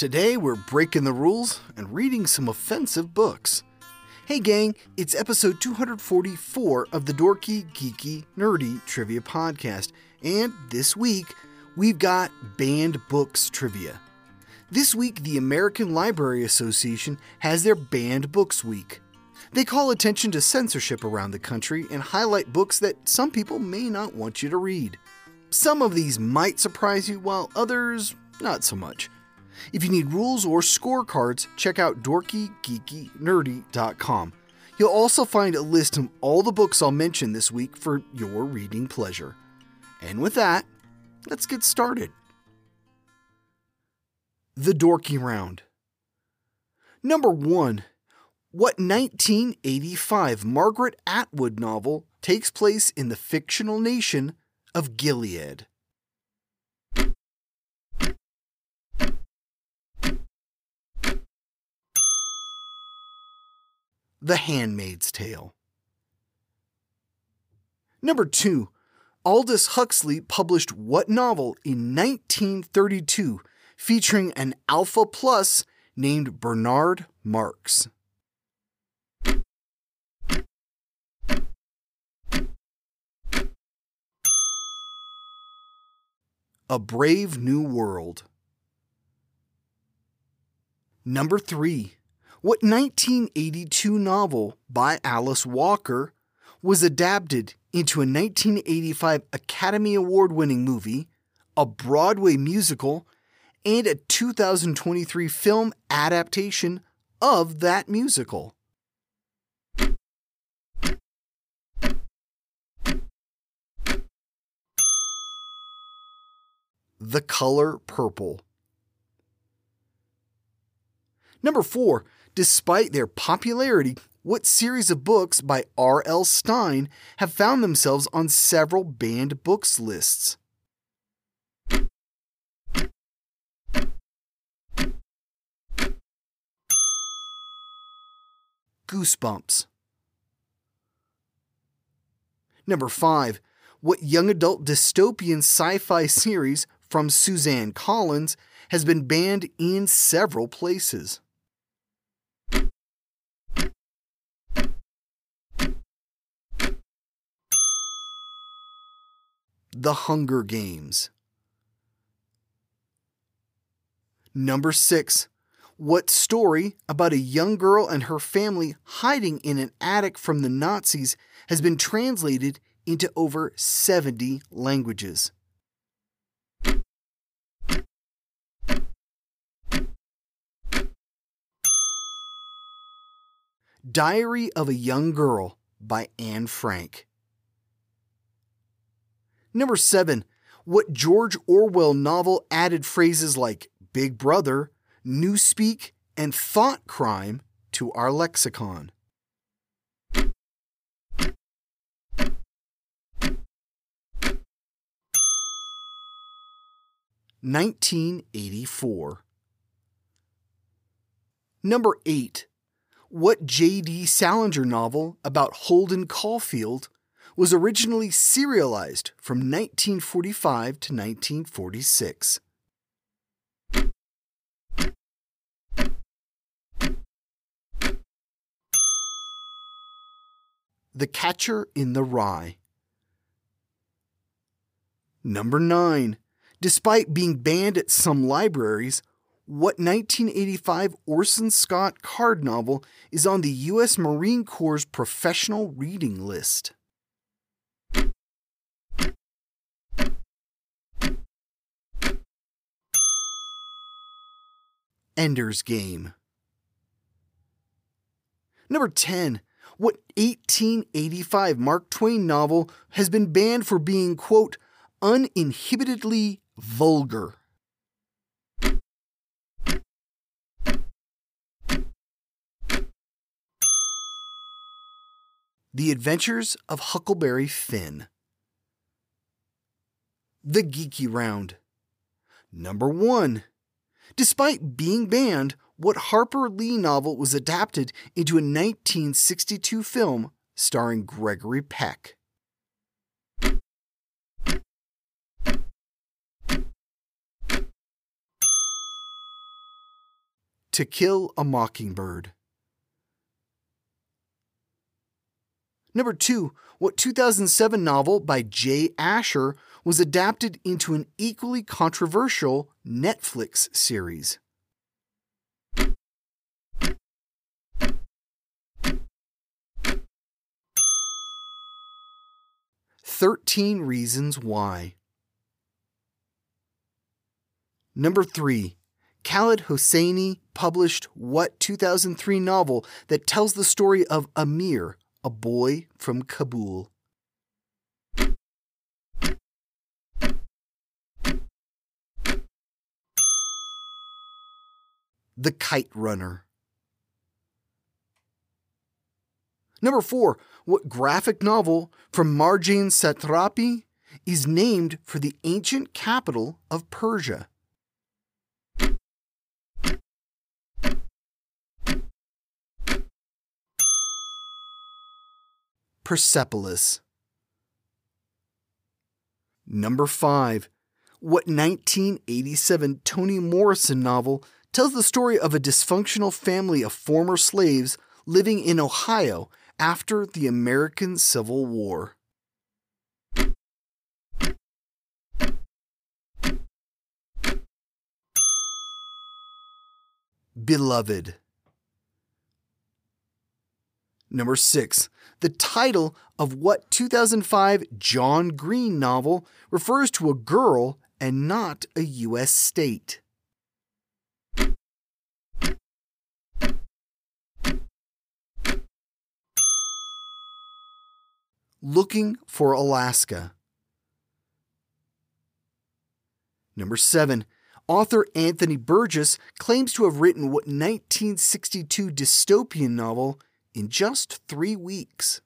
Today we're breaking the rules and reading some offensive books. Hey gang, it's episode 244 of the Dorky, Geeky, Nerdy Trivia Podcast, and this week we've got banned books trivia. This week, the American Library Association has their Banned Books Week. They call attention to censorship around the country and highlight books that some people may not want you to read. Some of these might surprise you, while others, not so much. If you need rules or scorecards, check out dorkygeekynerdy.com. You'll also find a list of all the books I'll mention this week for your reading pleasure. And with that, let's get started. The Dorky Round. Number 1. What 1985 Margaret Atwood novel takes place in the fictional nation of Gilead? The Handmaid's Tale. Number 2. Aldous Huxley published what novel in 1932 featuring an Alpha Plus named Bernard Marx? A Brave New World. Number 3. What 1982 novel by Alice Walker was adapted into a 1985 Academy Award winning movie, a Broadway musical, and a 2023 film adaptation of that musical? The Color Purple. Number 4. Despite their popularity, what series of books by R.L. Stine have found themselves on several banned books lists? Goosebumps. Number 5. What young adult dystopian sci fi series from Suzanne Collins has been banned in several places? The Hunger Games. Number 6. What story about a young girl and her family hiding in an attic from the Nazis has been translated into over 70 languages? Diary of a Young Girl by Anne Frank. Number 7. What George Orwell novel added phrases like Big Brother, Newspeak, and Thought Crime to our lexicon? Nineteen eighty four. Number eight. What J.D. Salinger novel about Holden Caulfield was originally serialized from 1945 to 1946. The Catcher in the Rye. Number 9. Despite being banned at some libraries, what 1985 Orson Scott Card novel is on the U.S. Marine Corps' professional reading list? Ender's Game. Number 10. What 1885 Mark Twain novel has been banned for being, quote, uninhibitedly vulgar? The Adventures of Huckleberry Finn. The Geeky Round. Number 1. Despite being banned, what Harper Lee novel was adapted into a 1962 film starring Gregory Peck? To Kill a Mockingbird. Number two, what 2007 novel by Jay Asher was adapted into an equally controversial Netflix series? Thirteen Reasons Why. Number three, Khaled Hosseini published what 2003 novel that tells the story of Amir, a boy from Kabul. The Kite Runner. Number four, what graphic novel from Marjane Satrapi is named for the ancient capital of Persia? Persepolis. Number 5. What 1987 Toni Morrison novel tells the story of a dysfunctional family of former slaves living in Ohio after the American Civil War? Beloved. Number 6. The title of what 2005 John Green novel refers to a girl and not a U.S. state? Looking for Alaska. Number 7. Author Anthony Burgess claims to have written what 1962 dystopian novel in just three weeks.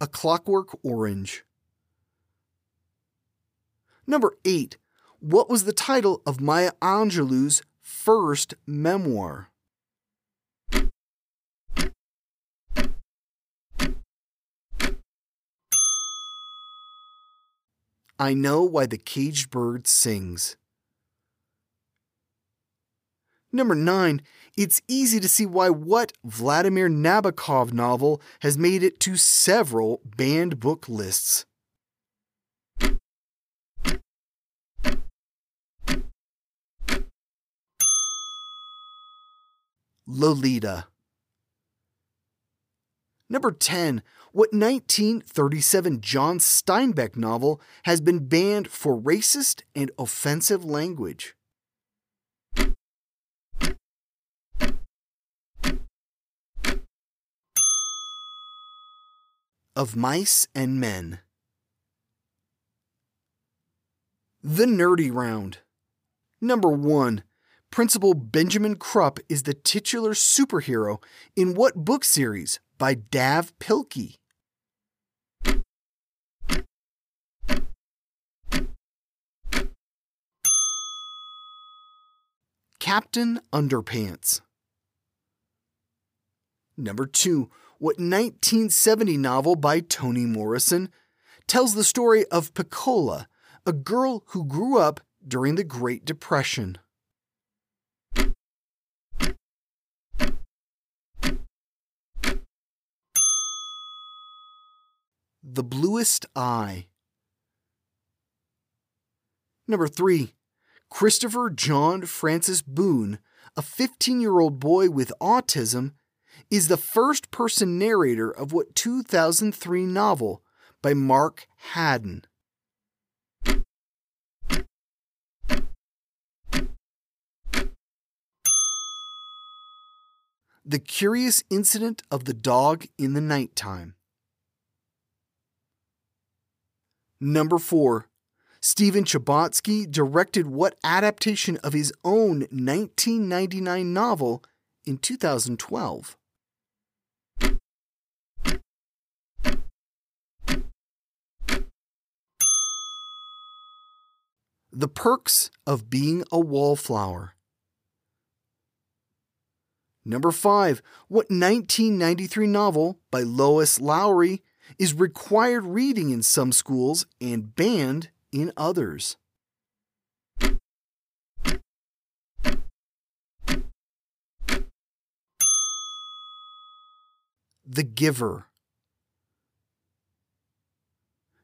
A Clockwork Orange. Number 8. What was the title of Maya Angelou's first memoir? I know why the caged bird sings. Number 9. It's easy to see why what Vladimir Nabokov novel has made it to several banned book lists. Lolita. Number 10. What 1937 John Steinbeck novel has been banned for racist and offensive language? Of Mice and Men. The Nerdy Round. Number 1. Principal Benjamin Krupp is the titular superhero in what book series by Dav Pilkey? Captain Underpants. Number 2. What 1970 novel by Toni Morrison tells the story of Pecola, a girl who grew up during the Great Depression? The Bluest Eye. Number 3. Christopher John Francis Boone, a 15 year old boy with autism, is the first person narrator of what 2003 novel by Mark Haddon. The Curious Incident of the Dog in the Nighttime. Number 4. Stephen Chbosky directed what adaptation of his own 1999 novel in 2012? The Perks of Being a Wallflower. Number 5. What 1993 novel by Lois Lowry is required reading in some schools and banned in others. The Giver.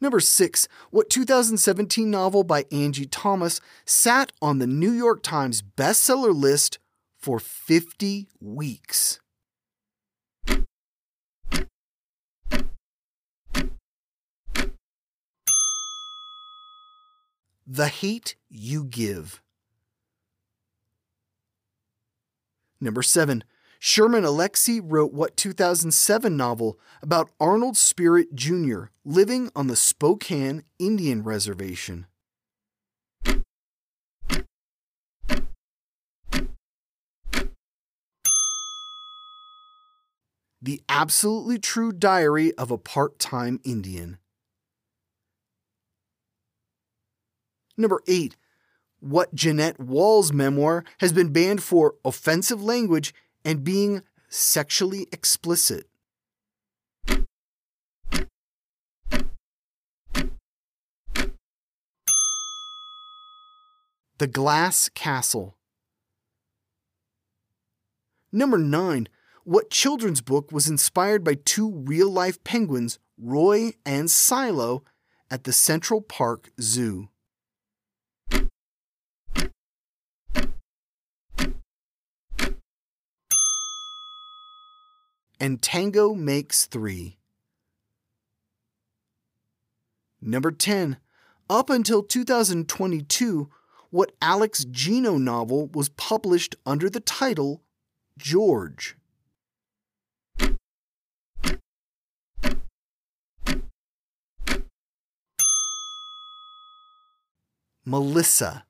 Number six, what 2017 novel by Angie Thomas sat on the New York Times bestseller list for 50 weeks? The Hate You Give. Number seven, Sherman Alexie wrote what 2007 novel about Arnold Spirit Jr. living on the Spokane Indian Reservation. The Absolutely True Diary of a Part Time Indian. Number 8. What Jeannette Walls' memoir has been banned for offensive language and being sexually explicit. The Glass Castle. Number 9. What children's book was inspired by two real life penguins, Roy and Silo, at the Central Park Zoo? And Tango makes three. Number 10. Up until 2022, what Alex Gino novel was published under the title George? Melissa.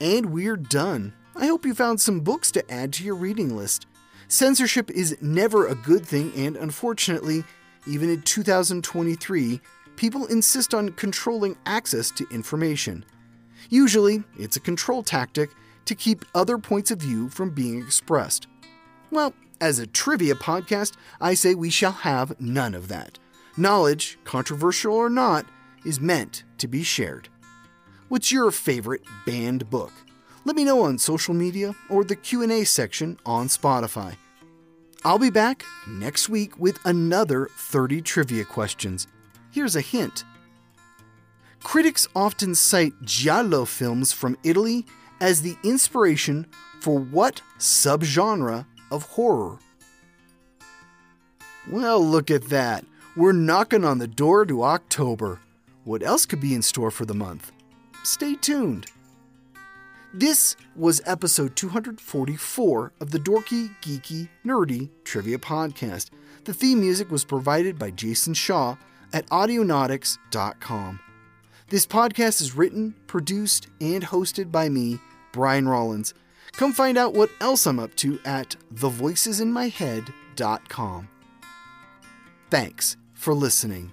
And we're done. I hope you found some books to add to your reading list. Censorship is never a good thing, and unfortunately, even in 2023, people insist on controlling access to information. Usually, it's a control tactic to keep other points of view from being expressed. Well, as a trivia podcast, I say we shall have none of that. Knowledge, controversial or not, is meant to be shared. What's your favorite banned book? Let me know on social media or the Q&A section on Spotify. I'll be back next week with another 30 trivia questions. Here's a hint. Critics often cite giallo films from Italy as the inspiration for what subgenre of horror? Well, look at that. We're knocking on the door to October. What else could be in store for the month? Stay tuned. This was episode 244 of the Dorky, Geeky, Nerdy Trivia Podcast. The theme music was provided by Jason Shaw at Audionautix.com. This podcast is written, produced, and hosted by me, Brian Rollins. Come find out what else I'm up to at thevoicesinmyhead.com. Thanks for listening.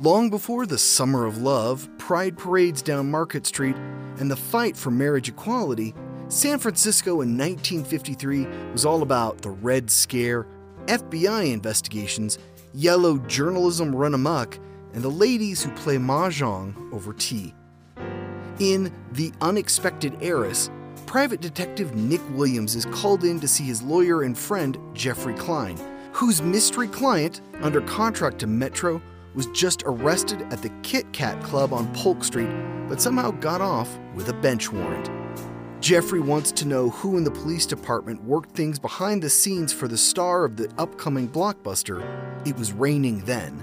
Long before the Summer of Love, pride parades down Market Street, and the fight for marriage equality, San Francisco in 1953 was all about the Red Scare, FBI investigations, yellow journalism run amok, and the ladies who play mahjong over tea. In The Unexpected Heiress, private detective Nick Williams is called in to see his lawyer and friend, Jeffrey Klein, whose mystery client, under contract to Metro, was just arrested at the Kit Kat Club on Polk Street, but somehow got off with a bench warrant. Jeffrey wants to know who in the police department worked things behind the scenes for the star of the upcoming blockbuster, It Was Raining Then.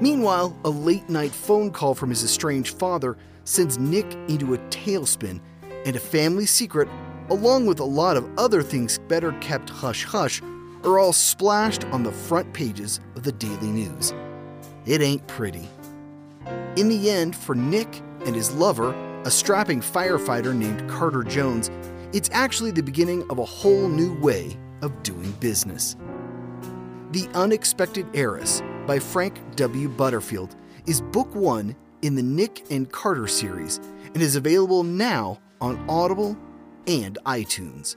Meanwhile, a late night phone call from his estranged father sends Nick into a tailspin, and a family secret, along with a lot of other things better kept hush hush, are all splashed on the front pages of the Daily News. It ain't pretty. In the end, for Nick and his lover, a strapping firefighter named Carter Jones, it's actually the beginning of a whole new way of doing business. The Unexpected Heiress by Frank W. Butterfield is book one in the Nick and Carter series and is available now on Audible and iTunes.